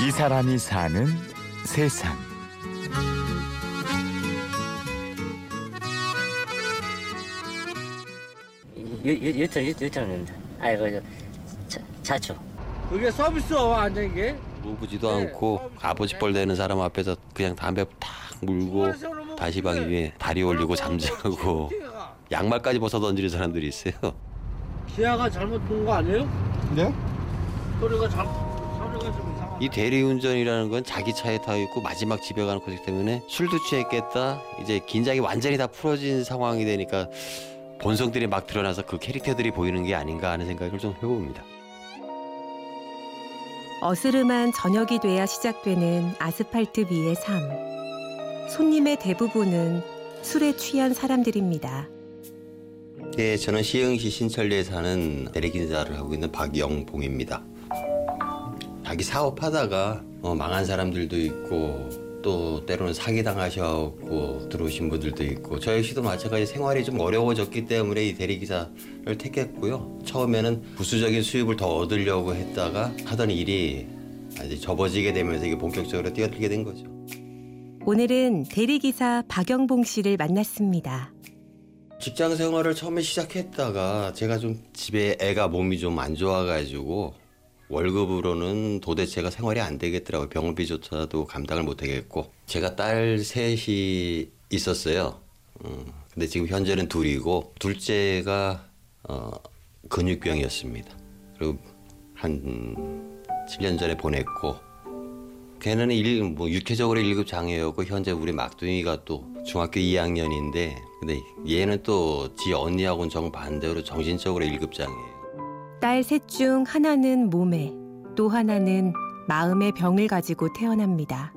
이 사람이 사는 세상. 유턴 유턴은 아이고 저 자- 자초 그게 서비스 완전 이게 무부지도 네. 않고 아버지 뻘 되는 사람 앞에서 그냥 담배 탁 물고 다시 방 위에 다리 올리고 잠자고 양말까지 벗어 던지는 사람들이 있어요. 기아가 잘못 본 거 아니에요? 네? 소리가 잘 이 대리운전이라는 건 자기 차에 타 있고 마지막 집에 가는 거기 때문에 술도 취했겠다. 이제 긴장이 완전히 다 풀어진 상황이 되니까 본성들이 막 드러나서 그 캐릭터들이 보이는 게 아닌가 하는 생각을 좀 해봅니다. 어스름한 저녁이 돼야 시작되는 아스팔트 위의 삶. 손님의 대부분은 술에 취한 사람들입니다. 네, 저는 시흥시 신천리에 사는 대리기사를 하고 있는 박영봉입니다. 자기 사업하다가 어, 망한 사람들도 있고 또 때로는 사기당하셔고 들어오신 분들도 있고 저 역시도 마찬가지 생활이 좀 어려워졌기 때문에 이 대리기사를 택했고요. 처음에는 부수적인 수입을 더 얻으려고 했다가 하던 일이 이제 접어지게 되면서 이게 본격적으로 뛰어들게 된 거죠. 오늘은 대리기사 박영봉 씨를 만났습니다. 직장 생활을 처음에 시작했다가 제가 좀 집에 애가 몸이 좀 안 좋아가지고 월급으로는 도대체가 생활이 안 되겠더라고요. 병원비조차도 감당을 못 하겠고 제가 딸 셋이 있었어요. 음, 근데 지금 현재는 둘이고 둘째가 어, 근육병이었습니다. 그리고 한 7년 전에 보냈고 걔는 일, 뭐 육체적으로 1급 장애였고 현재 우리 막둥이가 또 중학교 2학년인데 근데 얘는 또 지 언니하고는 정반대로 정신적으로 1급 장애예요. 딸 셋 중 하나는 몸에, 또 하나는 마음의 병을 가지고 태어납니다.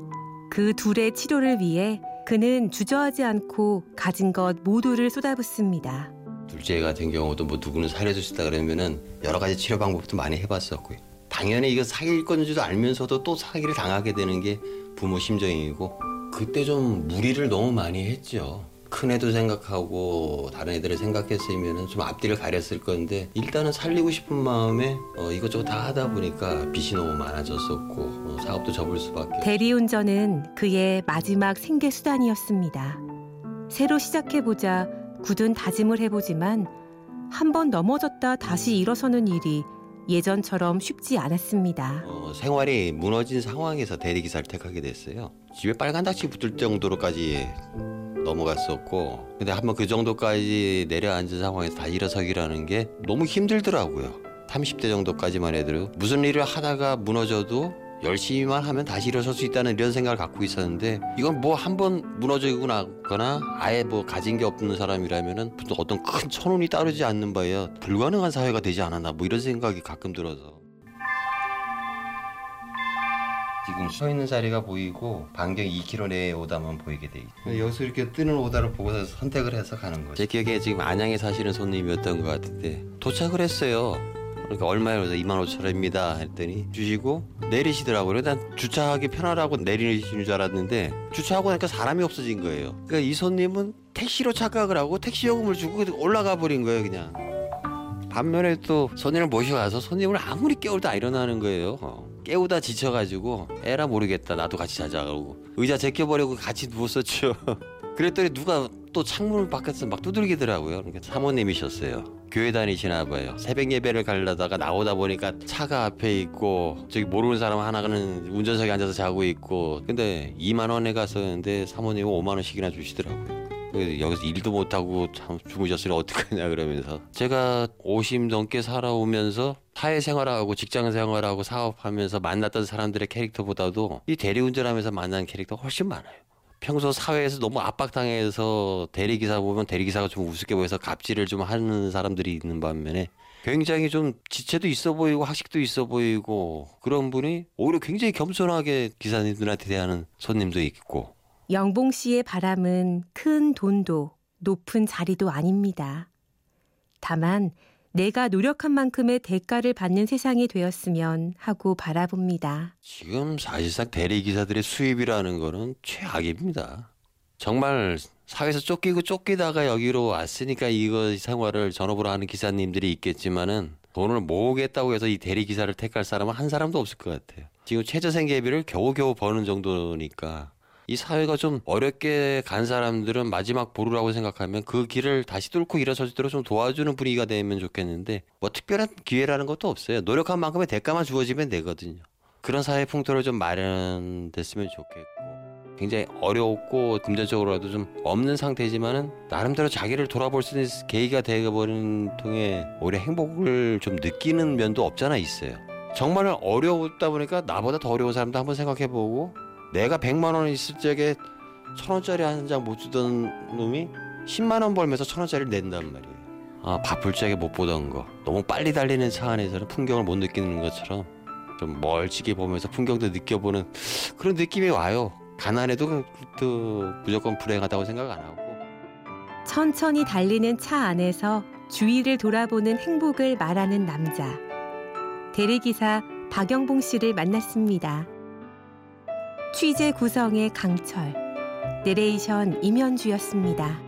그 둘의 치료를 위해 그는 주저하지 않고 가진 것 모두를 쏟아붓습니다. 둘째 같은 경우도 뭐 누구는 살해줄 수 있다 그러면은 여러 가지 치료 방법도 많이 해봤었고요. 당연히 이거 사기일 건지도 알면서도 또 사기를 당하게 되는 게 부모 심정이고 그때 좀 무리를 너무 많이 했죠. 큰 애도 생각하고 다른 애들을 생각했으면 좀 앞뒤를 가렸을 건데 일단은 살리고 싶은 마음에 어, 이것저것 다 하다 보니까 빚이 너무 많아졌었고 어, 사업도 접을 수밖에 대리운전은 그의 마지막 생계 수단이었습니다. 새로 시작해보자 굳은 다짐을 해보지만 한 번 넘어졌다 다시 일어서는 일이 예전처럼 쉽지 않았습니다. 어, 생활이 무너진 상황에서 대리기사를 택하게 됐어요. 집에 빨간 닥치 붙을 정도로까지 넘어갔었고, 근데 한번 그 정도까지 내려앉은 상황에서 다 일어서기라는 게 너무 힘들더라고요. 30대 정도까지만 해도 무슨 일을 하다가 무너져도 열심히만 하면 다시 일어설 수 있다는 이런 생각을 갖고 있었는데 이건 뭐 한 번 무너지고 나거나 아예 뭐 가진 게 없는 사람이라면은 또 어떤 큰 천운이 따르지 않는 바에야 불가능한 사회가 되지 않았나 뭐 이런 생각이 가끔 들어서. 지금 서 있는 자리가 보이고 반경 2km 내에 오다만 보이게 돼 있고. 여기서 이렇게 뜨는 오다를 보고서 선택을 해서 가는 거죠. 제 기억에 지금 안양에 사시는 손님이었던 것 같은데 도착을 했어요 그러니까? 그래서 2만 5천 원입니다 했더니 주시고 내리시더라고요 난 주차하기 편하라고 내리시는 줄 알았는데 주차하고 나니까 사람이 없어진 거예요 그러니까 이 손님은 택시로 착각을 하고 택시 요금을 주고 올라가 버린 거예요 그냥 반면에 또 손님을 모셔가서 손님을 아무리 깨워도 안 일어나는 거예요. 어. 깨우다 지쳐가지고 에라 모르겠다 나도 같이 자자 그러고 의자 제껴버리고 같이 누웠었죠. 그랬더니 누가 또 창문을 밖에서 막 두들기더라고요. 그러니까 사모님이셨어요. 교회 다니시나 봐요. 새벽 예배를 가려다가 나오다 보니까 차가 앞에 있고 저기 모르는 사람 하나는 운전석에 앉아서 자고 있고 근데 2만 원에 갔었는데 사모님은 5만 원씩이나 주시더라고요. 여기서 일도 못하고 참 주무셨으니 어떡하냐 그러면서 제가 50 넘게 살아오면서 사회생활하고 직장생활하고 사업하면서 만났던 사람들의 캐릭터보다도 이 대리운전하면서 만난 캐릭터가 훨씬 많아요. 평소 사회에서 너무 압박당해서 대리기사 보면 대리기사가 좀 우습게 보여서 갑질을 좀 하는 사람들이 있는 반면에 굉장히 좀 지체도 있어 보이고 학식도 있어 보이고 그런 분이 오히려 굉장히 겸손하게 기사님들한테 대하는 손님도 있고 영봉 씨의 바람은 큰 돈도 높은 자리도 아닙니다. 다만 내가 노력한 만큼의 대가를 받는 세상이 되었으면 하고 바라봅니다. 지금 사실상 대리기사들의 수입이라는 거는 최악입니다. 정말 사회에서 쫓기고 쫓기다가 여기로 왔으니까 이거 생활을 전업으로 하는 기사님들이 있겠지만은 돈을 모으겠다고 해서 이 대리 기사를 택할 사람은 한 사람도 없을 것 같아요. 지금 최저생계비를 겨우겨우 버는 정도니까 이 사회가 좀 어렵게 간 사람들은 마지막 보루라고 생각하면 그 길을 다시 뚫고 일어설 수 있도록 좀 도와주는 분위기가 되면 좋겠는데 뭐 특별한 기회라는 것도 없어요. 노력한 만큼의 대가만 주어지면 되거든요. 그런 사회 풍토를 좀 마련됐으면 좋겠고 굉장히 어렵고 금전적으로라도 좀 없는 상태지만은 나름대로 자기를 돌아볼 수 있는 계기가 되어버리는 통해 오히려 행복을 좀 느끼는 면도 없잖아 있어요. 정말 어려웠다 보니까 나보다 더 어려운 사람도 한번 생각해보고 내가 100만 원 있을 적에 천 원짜리 한 장 못 주던 놈이 10만 원 벌면서 천 원짜리를 낸단 말이에요. 아 바쁠 적에 못 보던 거 너무 빨리 달리는 차 안에서는 풍경을 못 느끼는 것처럼 좀 멀찍이 보면서 풍경도 느껴보는 그런 느낌이 와요. 가난해도 그- 또 무조건 불행하다고 생각 안 하고. 천천히 달리는 차 안에서 주위를 돌아보는 행복을 말하는 남자. 대리기사 박영봉 씨를 만났습니다. 취재 구성의 강철, 내레이션 임현주였습니다.